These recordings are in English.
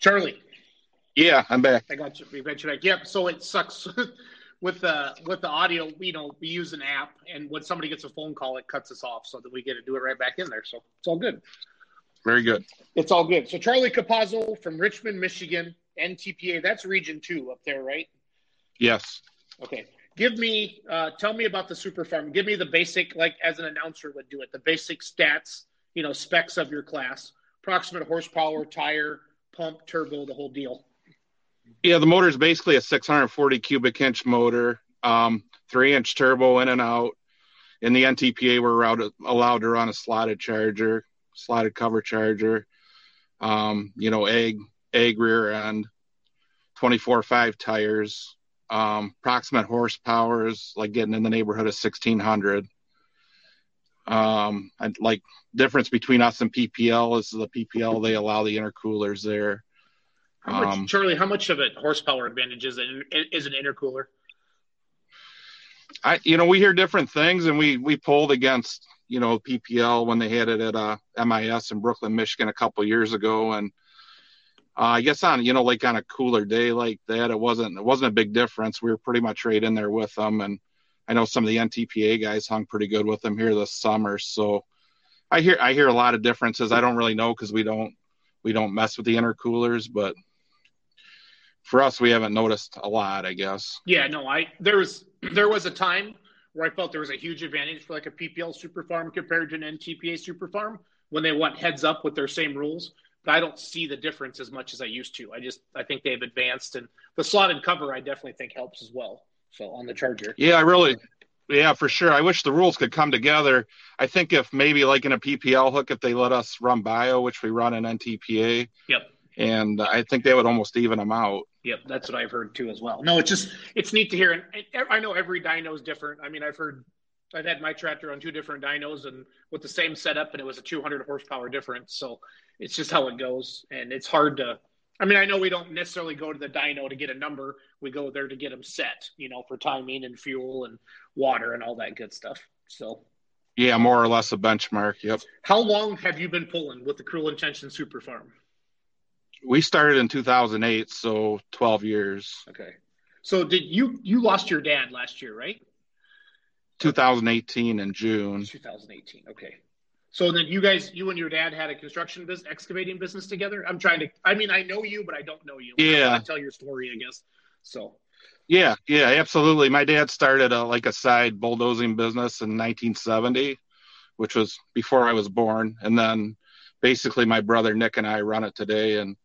Charlie. Yeah, I'm back. I got you. We got you back. Yep. So it sucks with the with the audio. You know, we use an app, and when somebody gets a phone call, it cuts us off, so that we get to do it right back in there. So it's all good. Very good. It's all good. So Charlie Capazzo from Richmond, Michigan, NTPA. That's Region Two up there, right? Yes. Okay. Give me, uh, tell me about the super farm. Give me the basic, like as an announcer would do it, the basic stats, you know, specs of your class, approximate horsepower, tire, pump, turbo, the whole deal. Yeah, the motor is basically a 640 cubic inch motor, um, three inch turbo in and out. In the NTPA, we're allowed, allowed to run a slotted charger, slotted cover charger, um, you know, egg, egg rear end, 24 5 tires, um, approximate horsepower is like getting in the neighborhood of 1600. Um, and like difference between us and PPL is the PPL, they allow the intercoolers there. How much, um, Charlie, how much of a horsepower advantage is, it, is an intercooler? I, you know, we hear different things and we, we pulled against, you know, PPL when they had it at uh, MIS in Brooklyn, Michigan a couple years ago. And uh, I guess on, you know, like on a cooler day like that, it wasn't, it wasn't a big difference. We were pretty much right in there with them. And I know some of the NTPA guys hung pretty good with them here this summer. So I hear, I hear a lot of differences. I don't really know because we don't, we don't mess with the intercoolers, but for us, we haven't noticed a lot, I guess. Yeah, no, I there was there was a time where I felt there was a huge advantage for like a PPL super farm compared to an NTPA super farm when they went heads up with their same rules. But I don't see the difference as much as I used to. I just I think they've advanced and the slotted cover I definitely think helps as well. So on the charger. Yeah, I really yeah, for sure. I wish the rules could come together. I think if maybe like in a PPL hook, if they let us run bio, which we run in NTPA. Yep. And I think they would almost even them out. Yep, that's what I've heard too as well. No, it's just it's neat to hear, and I know every dyno is different. I mean, I've heard I've had my tractor on two different dynos and with the same setup, and it was a 200 horsepower difference. So it's just how it goes, and it's hard to. I mean, I know we don't necessarily go to the dyno to get a number. We go there to get them set, you know, for timing and fuel and water and all that good stuff. So. Yeah, more or less a benchmark. Yep. How long have you been pulling with the Cruel Intention Super Farm? we started in 2008, so 12 years. Okay. So did you you lost your dad last year, right? 2018 in June. 2018. Okay. So then you guys, you and your dad had a construction business, excavating business together. I'm trying to. I mean, I know you, but I don't know you. Yeah. tell your story, I guess. So. Yeah, yeah, absolutely. My dad started a like a side bulldozing business in 1970, which was before I was born, and then basically my brother Nick and I run it today, and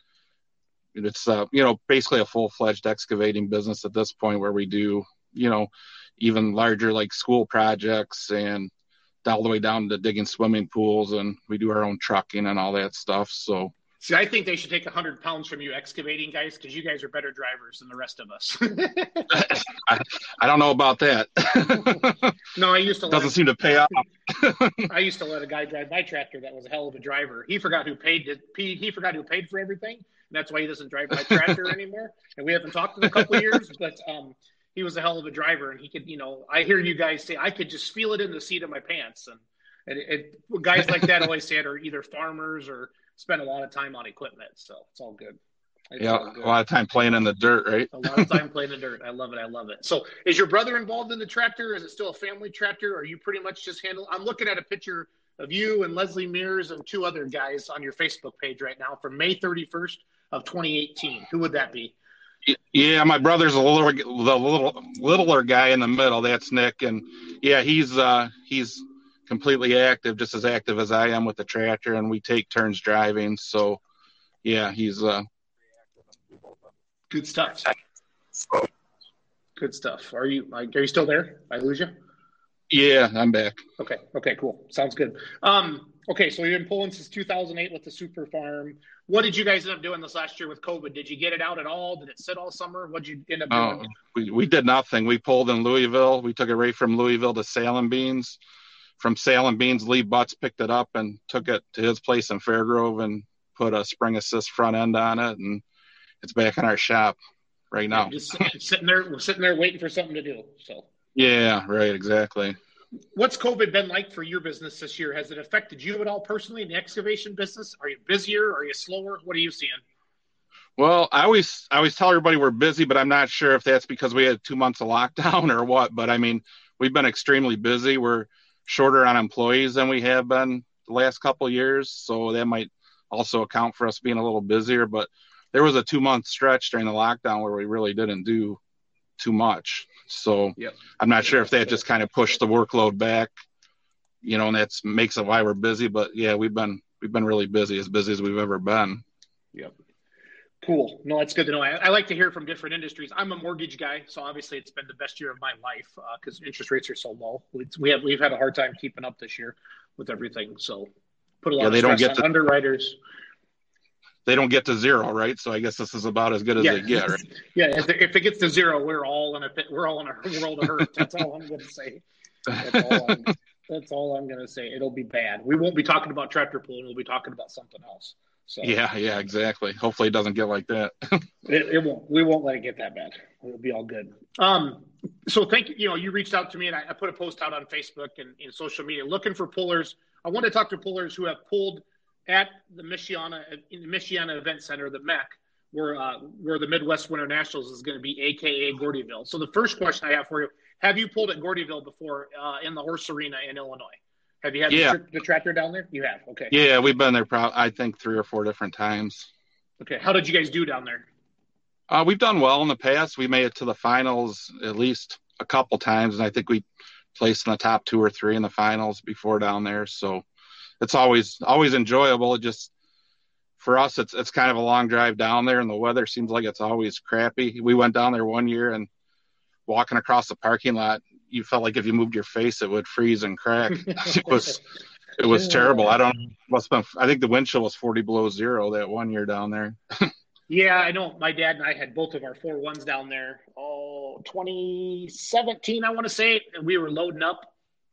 it's uh, you know basically a full fledged excavating business at this point where we do you know even larger like school projects and all the way down to digging swimming pools and we do our own trucking and all that stuff. So See, I think they should take hundred pounds from you excavating guys because you guys are better drivers than the rest of us. I, I, don't know about that. no, I used to. Doesn't seem to pay off. I used to let a guy drive my tractor that was a hell of a driver. He forgot who paid. He, he forgot who paid for everything, that's why he doesn't drive my tractor anymore. And we haven't talked in a couple years, but um, he was a hell of a driver, and he could, you know, I hear you guys say I could just feel it in the seat of my pants, and, and it, it, guys like that always say it are either farmers or spend a lot of time on equipment, so it's all good. It's yeah, all good. a lot of time playing in the dirt, right? a lot of time playing in the dirt. I love it. I love it. So, is your brother involved in the tractor? Is it still a family tractor? Or are you pretty much just handle? I'm looking at a picture of you and Leslie Mears and two other guys on your Facebook page right now from May 31st of 2018? Who would that be? Yeah, my brother's a little the little littler guy in the middle. That's Nick, and yeah, he's uh he's completely active, just as active as I am with the tractor, and we take turns driving. So, yeah, he's uh good stuff. Good stuff. Are you are you still there? I lose you. Yeah, I'm back. Okay. Okay. Cool. Sounds good. Um. Okay. So you've been pulling since 2008 with the Super Farm. What did you guys end up doing this last year with COVID? Did you get it out at all? Did it sit all summer? What did you end up doing? Uh, we, we did nothing. We pulled in Louisville. We took it right from Louisville to Salem Beans. From Salem Beans, Lee Butts picked it up and took it to his place in Fairgrove and put a spring assist front end on it, and it's back in our shop right now. just sitting there, we're sitting there waiting for something to do. So. Yeah. Right. Exactly what's COVID been like for your business this year? Has it affected you at all personally in the excavation business? Are you busier? Are you slower? What are you seeing? Well, I always I always tell everybody we're busy, but I'm not sure if that's because we had two months of lockdown or what. But I mean, we've been extremely busy. We're shorter on employees than we have been the last couple years, so that might also account for us being a little busier. But there was a two month stretch during the lockdown where we really didn't do too much. So yep. I'm not sure if that just kind of pushed the workload back, you know, and that's makes it why we're busy. But yeah, we've been we've been really busy, as busy as we've ever been. Yep. Cool. No, that's good to know. I, I, like to hear from different industries. I'm a mortgage guy, so obviously it's been the best year of my life because uh, interest rates are so low. It's, we have we've had a hard time keeping up this year with everything. So put a lot yeah, they don't get to, underwriters. They don't get to zero, right? So I guess this is about as good as yeah. they get, right? yeah. If, if, it gets to zero, we're all in a. We're all in a world of hurt. That's all I'm going to say. That's all I'm, that's all I'm going to say. It'll be bad. We won't be talking about tractor pulling. We'll be talking about something else. So yeah, yeah, exactly. Hopefully, it doesn't get like that. it, it, won't. We won't let it get that bad. It'll be all good. Um, so thank you. You know, you reached out to me, and I, I put a post out on Facebook and in social media looking for pullers. I want to talk to pullers who have pulled at the Michiana in the Michiana Event Center, the MEC, where uh, where the Midwest Winter Nationals is going to be, aka Gordyville. So the first question I have for you: Have you pulled at Gordyville before uh, in the horse arena in Illinois? Have you had yeah. the, the, tractor down there? You have. Okay. Yeah, we've been there. Pro- I think three or four different times. Okay. How did you guys do down there? Uh, we've done well in the past. We made it to the finals at least a couple times, and I think we placed in the top two or three in the finals before down there. So it's always always enjoyable. It just for us, it's it's kind of a long drive down there, and the weather seems like it's always crappy. We went down there one year and walking across the parking lot, you felt like if you moved your face, it would freeze and crack. it was it was terrible. I don't must been, I think the wind chill was forty below zero that one year down there. yeah, I know. My dad and I had both of our four ones down there. Oh, 2017, I want to say, and we were loading up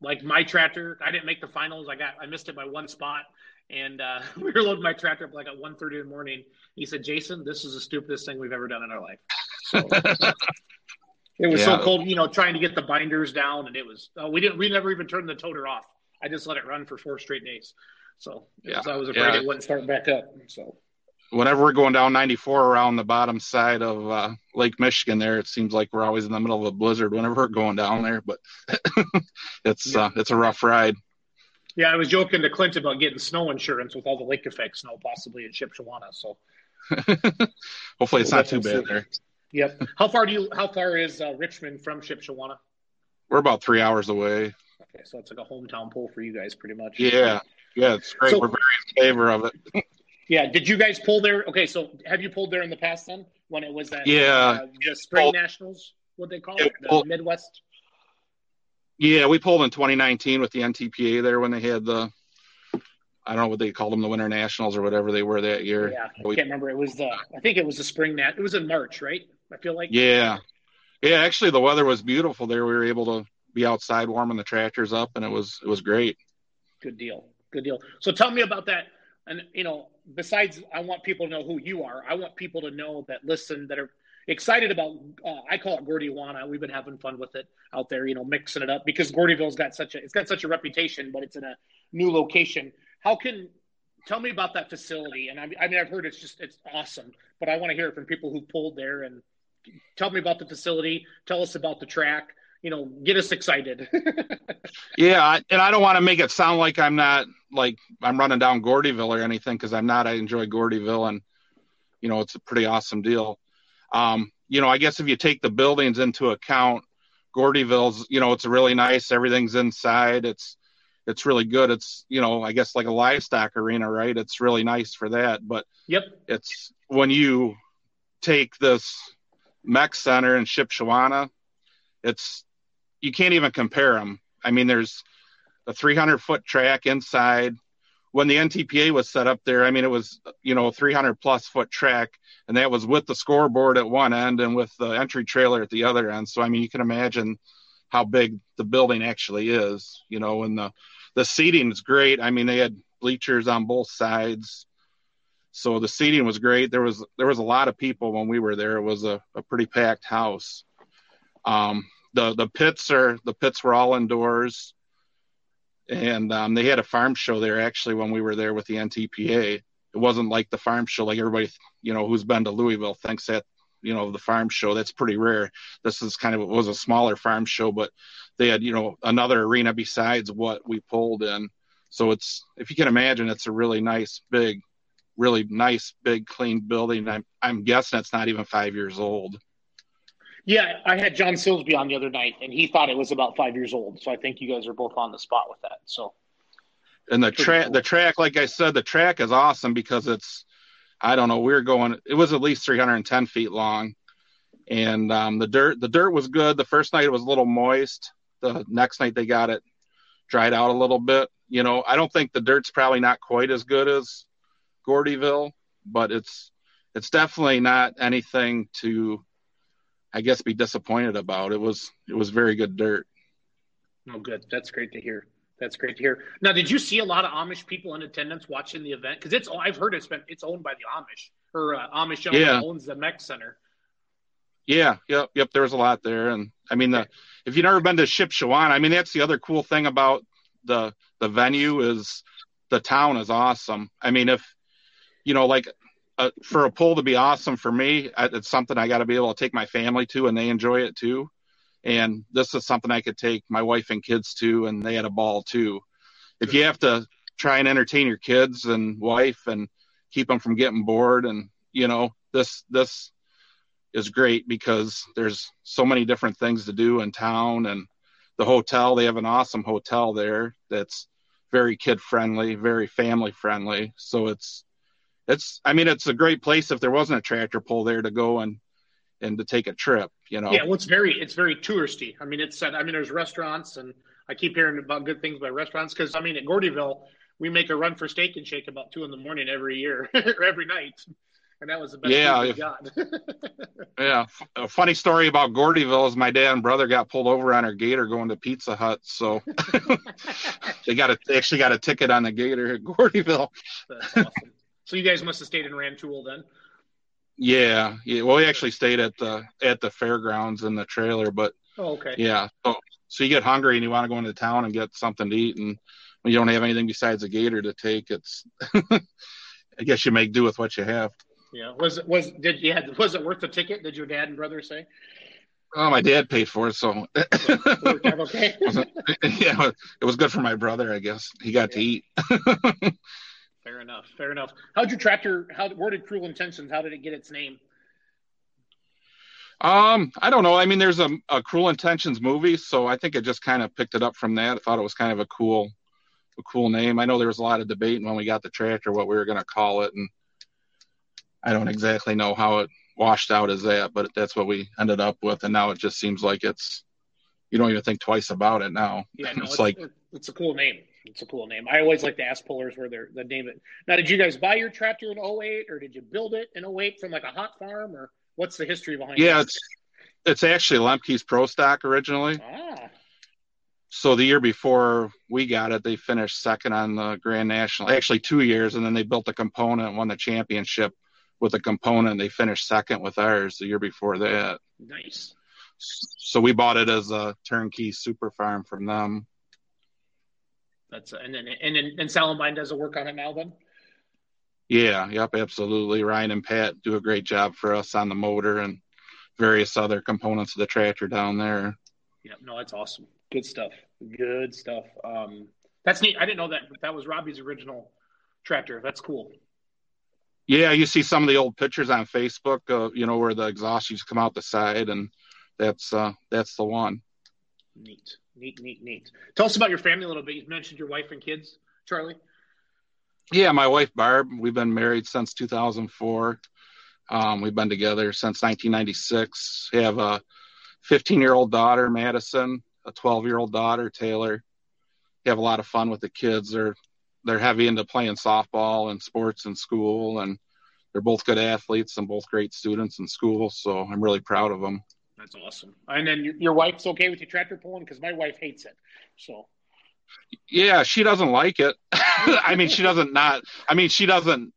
like my tractor. I didn't make the finals. I got I missed it by one spot. And uh, we were loading my tractor up like at 1.30 in the morning. He said, Jason, this is the stupidest thing we've ever done in our life. So, It was yeah. so cold, you know, trying to get the binders down, and it was uh, we didn't we never even turned the toter off. I just let it run for four straight days. So yeah. I was afraid yeah. it wouldn't start back up. So whenever we're going down 94 around the bottom side of uh, Lake Michigan, there it seems like we're always in the middle of a blizzard whenever we're going down there. But it's yeah. uh, it's a rough ride. Yeah, I was joking to Clint about getting snow insurance with all the lake effect snow possibly in Shipshewana. So hopefully it's not too bad see. there. Yep. How far do you? How far is uh, Richmond from Shipshewana? We're about three hours away. Okay, so it's like a hometown pull for you guys, pretty much. Yeah, yeah, it's great. So, We're very in favor of it. yeah. Did you guys pull there? Okay, so have you pulled there in the past then? When it was that? Yeah. Uh, the spring pulled, nationals, what they call it, the pulled, Midwest. Yeah, we pulled in 2019 with the NTPA there when they had the I don't know what they called them, the Winter Nationals or whatever they were that year. Yeah, I we, can't remember. It was the I think it was the spring nat. It was in March, right? I feel like. Yeah, yeah. Actually, the weather was beautiful there. We were able to be outside warming the tractors up, and it was it was great. Good deal. Good deal. So tell me about that. And you know, besides, I want people to know who you are. I want people to know that listen that are excited about. Uh, I call it Gordywana. We've been having fun with it out there. You know, mixing it up because Gordyville's got such a it's got such a reputation, but it's in a new location. How can tell me about that facility? And I, I mean, I've heard it's just it's awesome, but I want to hear it from people who pulled there and tell me about the facility. Tell us about the track. You know, get us excited. yeah, and I don't want to make it sound like I'm not like I'm running down Gordyville or anything because I'm not. I enjoy Gordyville, and you know, it's a pretty awesome deal. Um, you know, I guess if you take the buildings into account, Gordyville's, you know, it's really nice. Everything's inside. It's it's really good. It's you know I guess like a livestock arena, right? It's really nice for that. But yep, it's when you take this MEC center in Shipshewana, it's you can't even compare them. I mean, there's a 300 foot track inside. When the NTPA was set up there, I mean, it was you know 300 plus foot track, and that was with the scoreboard at one end and with the entry trailer at the other end. So I mean, you can imagine how big the building actually is, you know, and the the seating is great. I mean, they had bleachers on both sides. So the seating was great. There was there was a lot of people when we were there. It was a, a pretty packed house. Um, the the pits are the pits were all indoors, and um, they had a farm show there actually when we were there with the NTPA. it wasn't like the farm show like everybody you know who's been to Louisville thinks that you know the farm show that's pretty rare. This is kind of was a smaller farm show but they had you know another arena besides what we pulled in. So it's if you can imagine it's a really nice big really nice big clean building. I'm i'm guessing it's not even five years old yeah i had john silsby on the other night and he thought it was about five years old so i think you guys are both on the spot with that so and the track cool. the track like i said the track is awesome because it's I don't know. We were going. It was at least 310 feet long, and um, the dirt the dirt was good. The first night it was a little moist. The next night they got it dried out a little bit. You know, I don't think the dirt's probably not quite as good as Gordyville, but it's it's definitely not anything to, I guess, be disappointed about. It was it was very good dirt. Oh, good. That's great to hear. That's great to hear. Now, did you see a lot of Amish people in attendance watching the event? Because it's I've heard it's been it's owned by the Amish or uh, Amish yeah. owns the MEC Center. Yeah, yep, yep. There was a lot there, and I mean, the if you've never been to Shipshewana, I mean, that's the other cool thing about the the venue is the town is awesome. I mean, if you know, like uh, for a pull to be awesome for me, it's something I got to be able to take my family to, and they enjoy it too and this is something I could take my wife and kids to, and they had a ball too. If you have to try and entertain your kids and wife and keep them from getting bored, and you know this this is great because there's so many different things to do in town and the hotel they have an awesome hotel there that's very kid friendly very family friendly so it's it's i mean it's a great place if there wasn't a tractor pull there to go and and to take a trip you know yeah well it's very it's very touristy i mean it's i mean there's restaurants and i keep hearing about good things about restaurants because i mean at gordyville we make a run for steak and shake about two in the morning every year or every night and that was the best yeah, we got. yeah, a funny story about Gordyville is my dad and brother got pulled over on our gator going to Pizza Hut, so they got a they actually got a ticket on the gator at Gordyville. That's awesome. So you guys must have stayed in Rantoul then. Yeah, yeah. Well, we actually stayed at the at the fairgrounds in the trailer, but oh, okay. Yeah, so so you get hungry and you want to go into town and get something to eat, and when you don't have anything besides a gator to take, it's I guess you make do with what you have. Yeah. Was it was did you had was it worth the ticket? Did your dad and brother say? Oh, my dad paid for it, so okay. yeah, it was good for my brother. I guess he got yeah. to eat. Fair enough. Fair enough. How'd your tractor? How where did Cruel Intentions? How did it get its name? Um, I don't know. I mean, there's a, a Cruel Intentions movie, so I think it just kind of picked it up from that. I thought it was kind of a cool, a cool name. I know there was a lot of debate when we got the tractor what we were going to call it, and I don't exactly know how it washed out as that, but that's what we ended up with, and now it just seems like it's you don't even think twice about it now. Yeah, no, it's, it's like it's a cool name. It's a cool name. I always like to ask pullers where they're the name it. Now, did you guys buy your tractor in 08 or did you build it in 08 from like a hot farm or what's the history behind yeah, it? Yeah, it's it's actually Lemke's Pro Stock originally. Ah. So the year before we got it, they finished second on the Grand National. Actually, two years, and then they built a component, won the championship with a component. They finished second with ours the year before that. Nice. So we bought it as a turnkey super farm from them. That's and then and then and Salamine does a work on it now then. Yeah, yep, absolutely. Ryan and Pat do a great job for us on the motor and various other components of the tractor down there. Yeah, no, that's awesome. Good stuff. Good stuff. Um, that's neat. I didn't know that that was Robbie's original tractor. That's cool. Yeah, you see some of the old pictures on Facebook, uh, you know, where the exhaust used to come out the side, and that's uh, that's the one. Neat. Neat, neat, neat. Tell us about your family a little bit. You mentioned your wife and kids, Charlie. Yeah, my wife Barb. We've been married since 2004. Um, we've been together since 1996. We have a 15 year old daughter, Madison, a 12 year old daughter, Taylor. We have a lot of fun with the kids. They're they're heavy into playing softball and sports in school, and they're both good athletes and both great students in school. So I'm really proud of them. That's awesome. And then your, your wife's okay with your tractor pulling because my wife hates it. So. Yeah, she doesn't like it. I mean, she doesn't not. I mean, she doesn't.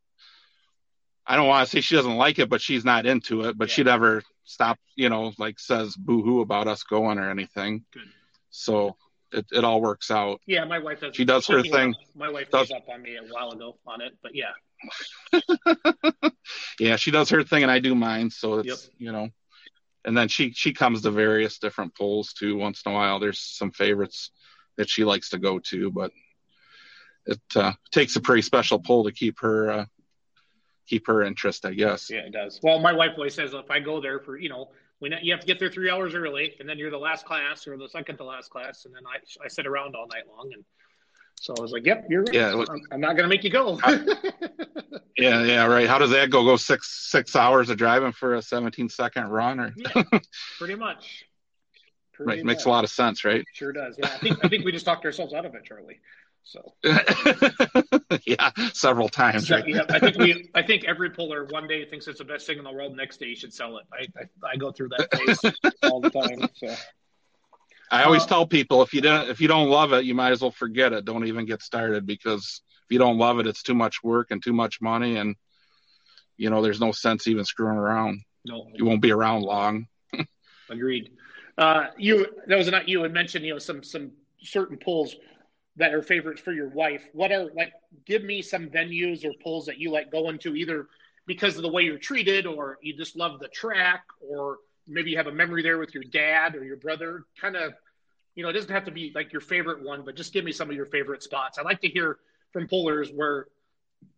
I don't want to say she doesn't like it, but she's not into it. But yeah. she never stop, you know, like says boo hoo about us going or anything. Good. So it, it all works out. Yeah, my wife does. She does her thing. My wife does up on me a while ago on it, but yeah. yeah, she does her thing and I do mine. So it's, yep. you know, and then she, she comes to various different pulls too. Once in a while, there's some favorites that she likes to go to, but it uh, takes a pretty special pull to keep her, uh, keep her interest, I guess. Yeah, it does. Well, my wife always says if I go there for, you know, when you have to get there three hours early and then you're the last class or the second to last class. And then I, I sit around all night long and, so I was like, "Yep, you're right. Yeah, I'm, I'm not going to make you go." yeah, yeah, right. How does that go? Go six six hours of driving for a 17 second run, or yeah, pretty much. Pretty right, much. makes a lot of sense, right? Sure does. Yeah, I think I think we just talked ourselves out of it, Charlie. So yeah, several times. So, right? yeah, I think we. I think every puller one day thinks it's the best thing in the world. Next day, you should sell it. I I, I go through that phase all the time. So I always uh, tell people if you don't if you don't love it, you might as well forget it. Don't even get started because if you don't love it, it's too much work and too much money, and you know there's no sense even screwing around. No, you won't be around long. Agreed. Uh, you that was not you had mentioned you know some some certain pulls that are favorites for your wife. What are like? Give me some venues or pulls that you like going to either because of the way you're treated, or you just love the track, or maybe you have a memory there with your dad or your brother. Kind of, you know, it doesn't have to be like your favorite one, but just give me some of your favorite spots. I like to hear from pullers where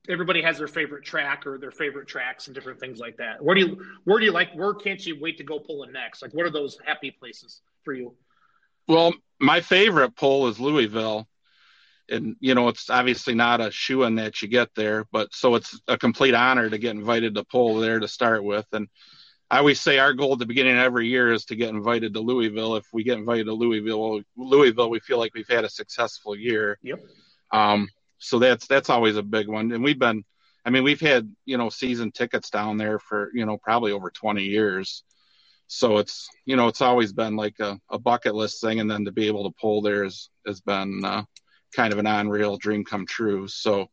everybody has their favorite track or their favorite tracks and different things like that. Where do you where do you like where can't you wait to go pulling next? Like what are those happy places for you? Well, my favorite pull is Louisville. And you know, it's obviously not a shoe in that you get there, but so it's a complete honor to get invited to pull there to start with. And I always say our goal at the beginning of every year is to get invited to Louisville. If we get invited to Louisville, Louisville, we feel like we've had a successful year. Yep. Um, so that's that's always a big one. And we've been, I mean, we've had you know season tickets down there for you know probably over 20 years. So it's you know it's always been like a, a bucket list thing, and then to be able to pull there has has been uh, kind of an unreal dream come true. So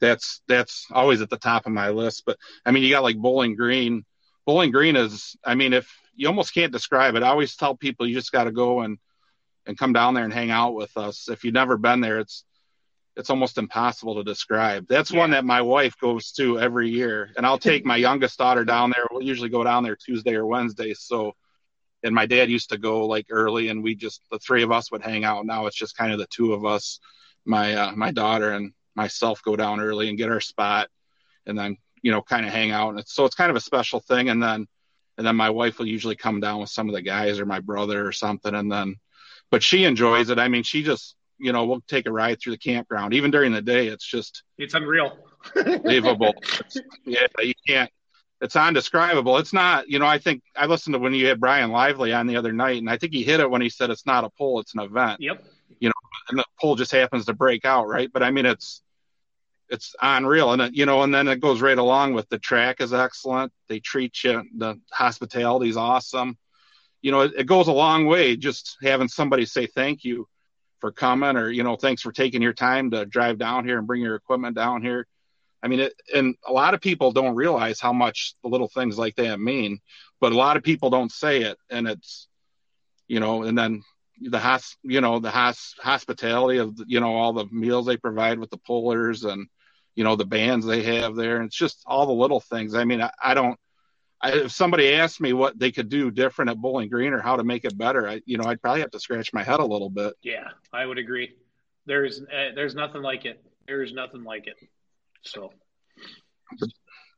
that's that's always at the top of my list. But I mean, you got like Bowling Green Bowling Green is, I mean, if you almost can't describe it, I always tell people you just got to go and and come down there and hang out with us. If you've never been there, it's it's almost impossible to describe. That's yeah. one that my wife goes to every year, and I'll take my youngest daughter down there. We'll usually go down there Tuesday or Wednesday. So, and my dad used to go like early, and we just the three of us would hang out. Now it's just kind of the two of us, my uh, my daughter and myself go down early and get our spot, and then you know, kind of hang out. And it's, so it's kind of a special thing. And then, and then my wife will usually come down with some of the guys or my brother or something. And then, but she enjoys it. I mean, she just, you know, we'll take a ride through the campground. Even during the day, it's just, it's unreal. unbelievable. yeah, you can't, it's undescribable. It's not, you know, I think I listened to when you had Brian Lively on the other night, and I think he hit it when he said it's not a pull it's an event. Yep. You know, and the pull just happens to break out, right? But I mean, it's, it's unreal. And it, you know and then it goes right along with the track is excellent. They treat you the hospitality is awesome. You know it, it, goes a long way just having somebody say thank you for coming or you know thanks for taking your time to drive down here and bring your equipment down here. I mean it, and a lot of people don't realize how much the little things like that mean but a lot of people don't say it. And it's you know and then the hos you know the hos hospitality of you know all the meals they provide with the pullers and you know the bands they have there. And it's just all the little things. I mean i, I don't I, if somebody asked me what they could do different at bowling green or how to make it better i you know i'd probably have to scratch my head a little bit. Yeah i would agree. There's uh, there's nothing like it. There's nothing like it. So.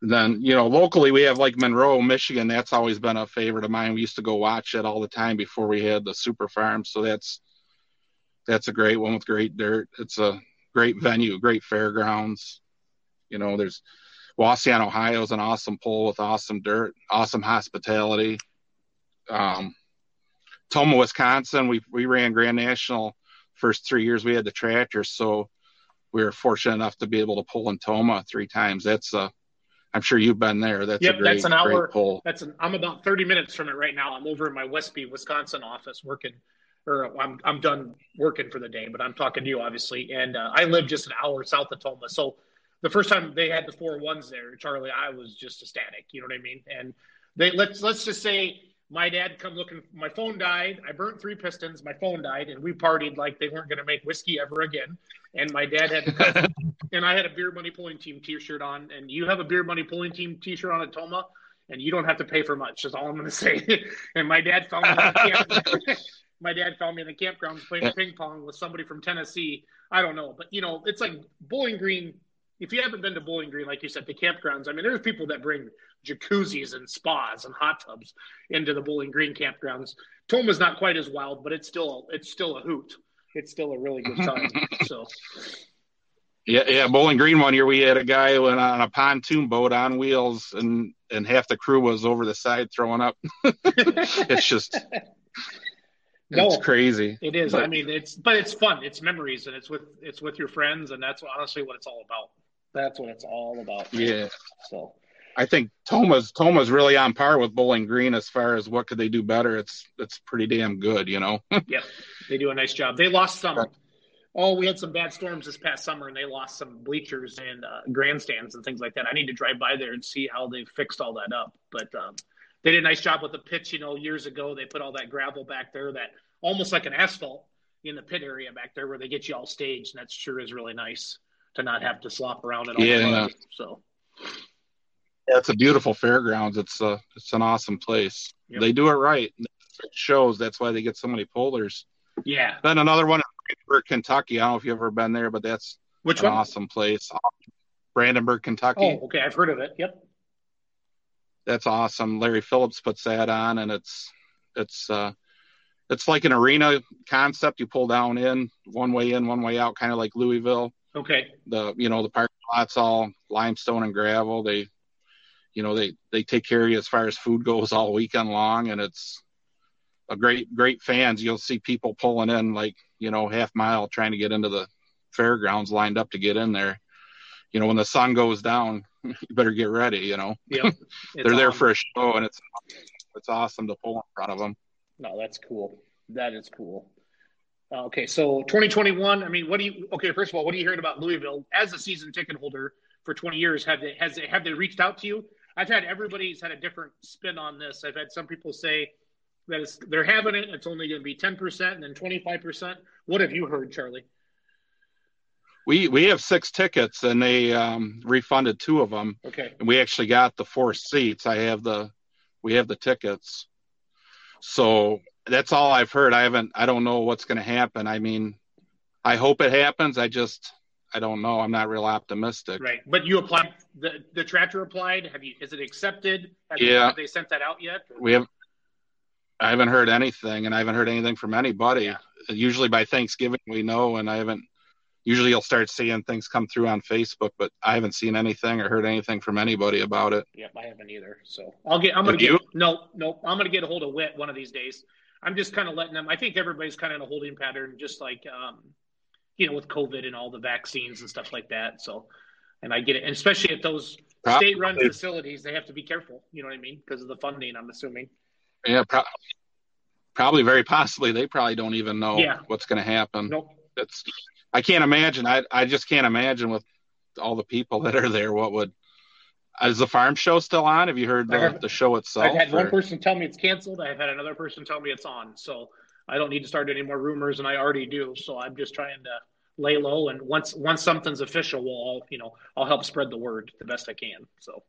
Then you know locally we have like monroe michigan. That's always been a favorite of mine. We used to go watch it all the time before we had the super farm. So that's that's a great one with great dirt. It's a great venue great fairgrounds you know, there's Wauseon, Ohio is an awesome pull with awesome dirt, awesome hospitality. Um, Tomah, Wisconsin, we we ran Grand National first three years we had the tractor, so we were fortunate enough to be able to pull in Tomah three times. That's a I'm sure you've been there. That's yep, a great, that's an hour. pull. That's an, I'm about 30 minutes from it right now. I'm over in my Westby, Wisconsin office working, or I'm I'm done working for the day, but I'm talking to you obviously. And uh, I live just an hour south of Tomah, so the first time they had the four ones there, Charlie, I was just ecstatic. You know what I mean? And they let's let's just say my dad come looking. My phone died. I burnt three pistons. My phone died, and we partied like they weren't going to make whiskey ever again. and my dad had, and I had a beer money pulling team T-shirt on, and you have a beer money pulling team T-shirt on at Tomah, and you don't have to pay for much. That's all I'm going to say. and my dad found me. In the camp, my dad found me in the campgrounds playing ping pong with somebody from Tennessee. I don't know, but you know, it's like Bowling Green. If you haven't been to Bowling Green, like you said, the campgrounds. I mean, there's people that bring jacuzzis and spas and hot tubs into the Bowling Green campgrounds. Tomah's not quite as wild, but it's still it's still a hoot. It's still a really good time. so. Yeah, yeah. Bowling Green one year we had a guy went on a pontoon boat on wheels, and and half the crew was over the side throwing up. it's just no, it's crazy. It is. But, I mean, it's but it's fun. It's memories, and it's with it's with your friends, and that's honestly what it's all about. That's what it's all about. Yeah. So I think Tomah's Tomah's really on par with Bowling Green as far as what could they do better. It's it's pretty damn good, you know. yeah, they do a nice job. They lost some. Oh, we had some bad storms this past summer, and they lost some bleachers and uh, grandstands and things like that. I need to drive by there and see how they fixed all that up. But um, they did a nice job with the pitch. You know, years ago they put all that gravel back there, that almost like an asphalt in the pit area back there, where they get you all staged, and that sure is really nice to not have to slop around at all. Yeah. So yeah, it's a beautiful fairgrounds. It's a it's an awesome place. Yep. They do it right. It shows that's why they get so many pullers. Yeah. Then another one in Kentucky. I don't know if you've ever been there, but that's which an one? awesome place. Brandenburg, Kentucky. Oh, okay. I've heard of it. Yep. That's awesome. Larry Phillips puts that on, and it's it's uh it's like an arena concept. You pull down in one way in, one way out, kind of like Louisville. Okay. The you know the parking lot's all limestone and gravel. They you know they they take care of you as far as food goes all weekend long and it's a great great fans. You'll see people pulling in like you know half mile trying to get into the fairgrounds lined up to get in there. You know when the sun goes down you better get ready you know? Yep. they're there for a show and it's it's awesome to pull in front of them no that's cool. That is cool okay so 2021 i mean what do you okay first of all what are you hearing about louisville as a season ticket holder for 20 years have they has they have they reached out to you I've had everybody's had a different spin on this. I've had some people say that they're having it. It's only going to be ten percent and then twenty five percent. What have you heard, Charlie? We we have six tickets and they um, refunded two of them. Okay. And we actually got the four seats. I have the we have the tickets. So that's all I've heard. I haven't. I don't know what's going to happen. I mean, I hope it happens. I just I don't know. I'm not real optimistic. Right, but you applied. The the tractor applied. Have you? Is it accepted? Have yeah. You, have they sent that out yet? Or? We have. I haven't heard anything, and I haven't heard anything from anybody. Yeah. Usually by Thanksgiving we know, and I haven't. Usually you'll start seeing things come through on Facebook, but I haven't seen anything or heard anything from anybody about it. Yep, I haven't either. So I'll get. I'm gonna get. You? No, no, I'm gonna get a hold of Wit one of these days. I'm just kind of letting them. I think everybody's kind of in a holding pattern, just like um, you know, with COVID and all the vaccines and stuff like that. So, and I get it, and especially at those probably. state-run facilities, they have to be careful. You know what I mean? Because of the funding, I'm assuming. Yeah, pro- probably, very possibly, they probably don't even know yeah. what's going to happen. Nope. That's. I can't imagine. I I just can't imagine with all the people that are there. What would is the farm show still on? Have you heard the, the show itself? I've had or? one person tell me it's canceled. I've had another person tell me it's on. So I don't need to start any more rumors, and I already do. So I'm just trying to lay low, and once once something's official, we'll all you know I'll help spread the word the best I can. So.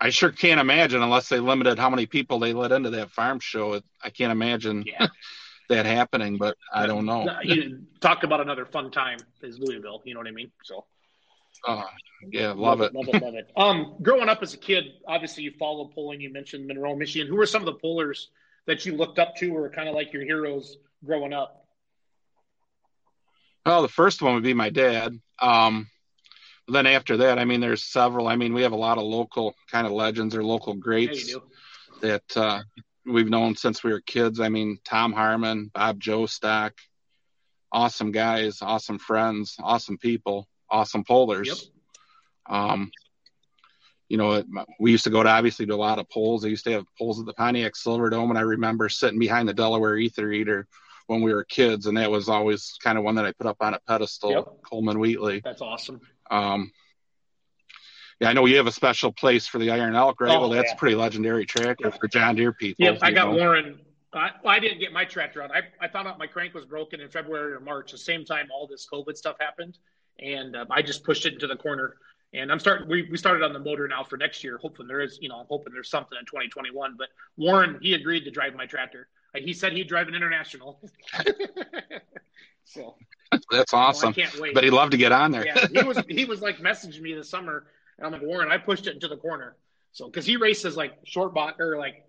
I sure can't imagine unless they limited how many people they let into that farm show. I can't imagine yeah. that happening, but I don't know. You talk about another fun time is Louisville. You know what I mean? So. Uh, yeah, love, love it. Love it, love it. Um, growing up as a kid, obviously you followed pulling. You mentioned Monroe, Michigan. Who were some of the pullers that you looked up to or kind of like your heroes growing up? Well, the first one would be my dad. Um, then after that, I mean, there's several. I mean, we have a lot of local kind of legends or local greats yeah, that uh, we've known since we were kids. I mean, Tom Harmon, Bob Jostock, awesome guys, awesome friends, awesome people, awesome pullers. Yep. Um, you know, we used to go to obviously to a lot of pulls. They used to have pulls at the Pontiac Silverdome, and I remember sitting behind the Delaware Ether Eater when we were kids, and that was always kind of one that I put up on a pedestal. Yep. Coleman Wheatley. That's awesome. Um, yeah, I know you have a special place for the Iron Elk, right? Oh, well, that's yeah. a pretty legendary track yeah. for John Deere people. Yep, I got know. Warren. I, I didn't get my tractor out. I, I found out my crank was broken in February or March, the same time all this COVID stuff happened, and um, I just pushed it into the corner. And I'm starting. We, we started on the motor now for next year. Hoping there is, you know, I'm hoping there's something in 2021. But Warren, he agreed to drive my tractor. He said he'd drive an international. so that's awesome. Well, I can't wait. But he'd love to get on there. yeah, he was he was like messaging me this summer, and I'm like Warren, I pushed it into the corner. So because he races like short bot or like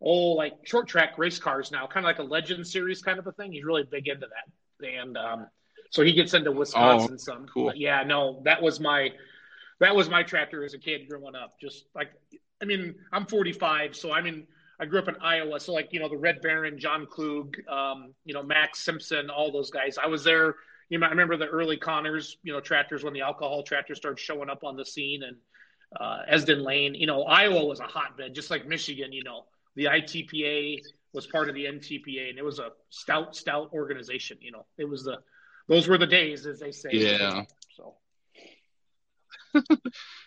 oh like short track race cars now, kind of like a Legend Series kind of a thing. He's really big into that, and um, so he gets into Wisconsin oh, some. Cool. But yeah, no, that was my that was my tractor as a kid growing up. Just like I mean, I'm 45, so I mean. I grew up in Iowa, so like you know the Red Baron, John Klug, um, you know Max Simpson, all those guys. I was there. You know, I remember the early Connors, you know, tractors when the alcohol tractors started showing up on the scene, and uh, Esden Lane. You know, Iowa was a hotbed, just like Michigan. You know, the ITPA was part of the NTPA, and it was a stout, stout organization. You know, it was the those were the days, as they say. Yeah. So.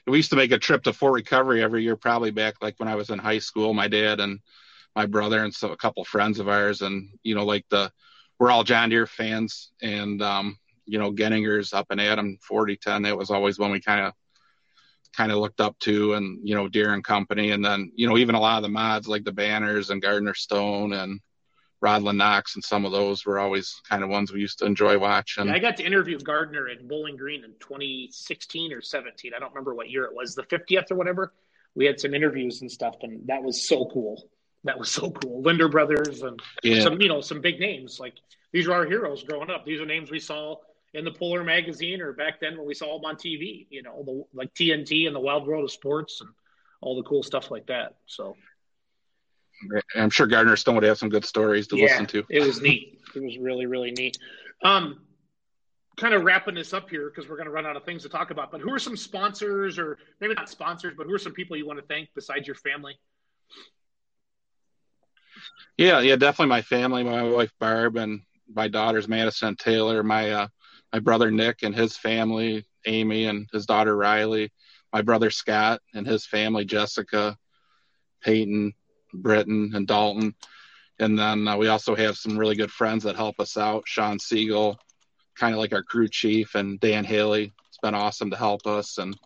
we used to make a trip to Fort Recovery every year, probably back like when I was in high school. My dad and my brother and so a couple friends of ours, and you know, like the we're all John Deere fans, and um, you know, Genninger's up and Adam 4010. That was always when we kind of kind of looked up to and you know Deere and Company and then you know even a lot of the mods like the Banners and Gardner Stone and Rod Knox and some of those were always kind of ones we used to enjoy watching. Yeah, I got to interview Gardner at Bowling Green in 2016 or 17. I don't remember what year it was, the 50th or whatever. We had some interviews and stuff, and that was so cool. That was so cool. Linder Brothers and yeah. some you know some big names like these are our heroes growing up. These are names we saw in the Puller magazine or back then when we saw them on TV, you know, the, like TNT and the Wild World of Sports and all the cool stuff like that. So I'm sure Gardner Stone would have some good stories to yeah, listen to. it was neat. It was really, really neat. Um, kind of wrapping this up here because we're going to run out of things to talk about. But who are some sponsors, or maybe not sponsors, but who are some people you want to thank besides your family? Yeah, yeah, definitely my family, my wife Barb, and my daughters Madison and Taylor. My uh, my brother Nick and his family, Amy and his daughter Riley, my brother Scott and his family, Jessica, Peyton, Britton, and Dalton. And then uh, we also have some really good friends that help us out. Sean Siegel, kind of like our crew chief, and Dan Haley. It's been awesome to help us, and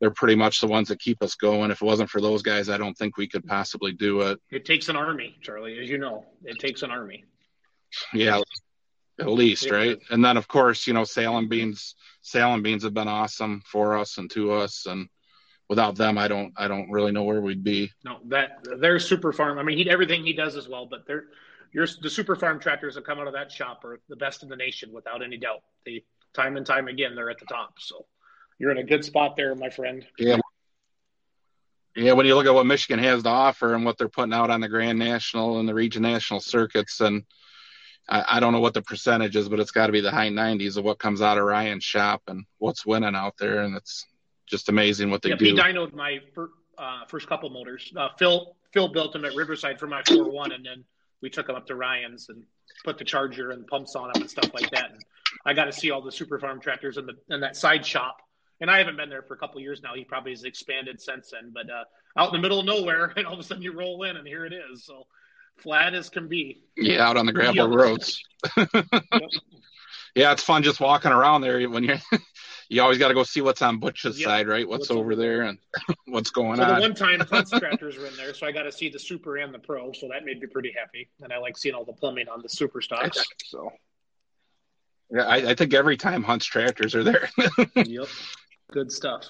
they're pretty much the ones that keep us going. If it wasn't for those guys, I don't think we could possibly do it. It takes an army, Charlie, as you know. It takes an army. Yeah, at least, yeah. right? And then of course, you know, Salem beans, Salem beans have been awesome for us and to us, and without them, I don't, I don't really know where we'd be. No, that they're super farm. I mean, he everything he does as well, but they're your the super farm tractors that come out of that shop are the best in the nation without any doubt. They time and time again they're at the top. So you're in a good spot there, my friend. Yeah. Yeah, when you look at what Michigan has to offer and what they're putting out on the Grand National and the Region National circuits, and I, I don't know what the percentage is, but it's got to be the high 90s of what comes out of Ryan's shop and what's winning out there, and it's just amazing what they yeah, do. He dynoed my uh, first couple motors. Uh, Phil Phil built them at Riverside for my 4-1, and then we took them up to Ryan's and put the charger and pumps on them and stuff like that. And I got to see all the super farm tractors in the in that side shop. And I haven't been there for a couple years now. He probably has expanded since then. But uh, out in the middle of nowhere, and all of a sudden you roll in, and here it is. So flat as can be. Yeah, out on the gravel yep. roads. yep. Yeah, it's fun just walking around there when you're. you always got to go see what's on Butch's yep. side, right? What's, what's over there and what's going so on. The one time Hunt's tractors were in there, so I got to see the super and the pro, so that made me pretty happy. And I like seeing all the plumbing on the super stocks. So. Yeah, I, I think every time Hunt's tractors are there. yep, good stuff.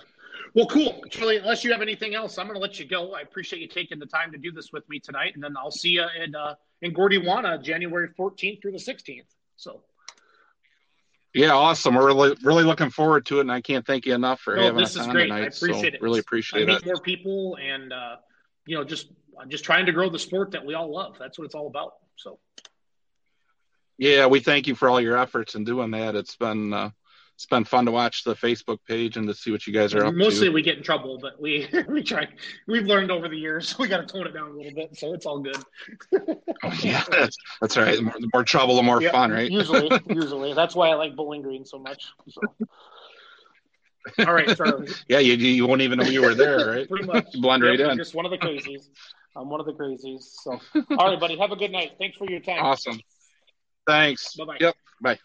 Well, cool. Charlie, unless you have anything else, I'm going to let you go. I appreciate you taking the time to do this with me tonight. And then I'll see you in, uh, in Gordywana January 14th through the 16th. So. Yeah, awesome. We're really, really looking forward to it, and I can't thank you enough for no, having us on great. tonight. I appreciate so, it. Really appreciate I meet it. more people, and uh, you know, just just trying to grow the sport that we all love. That's what it's all about. So. Yeah, we thank you for all your efforts in doing that. It's been uh, it's been fun to watch the Facebook page and to see what you guys are up Mostly to. we get in trouble, but we we try. We've learned over the years. We got to tone it down a little bit, so it's all good. oh, yeah, that's, that's right. The more, the more trouble, the more yep, fun, right? usually, usually that's why I like Bowling Green so much. So. All right, Charlie. yeah, you you won't even know you were there, right? Pretty much. blend yep, right in. Just one of the crazies. I'm one of the crazies. So, all right, buddy. Have a good night. Thanks for your time. Awesome. Thanks. Bye bye. Yep. Bye.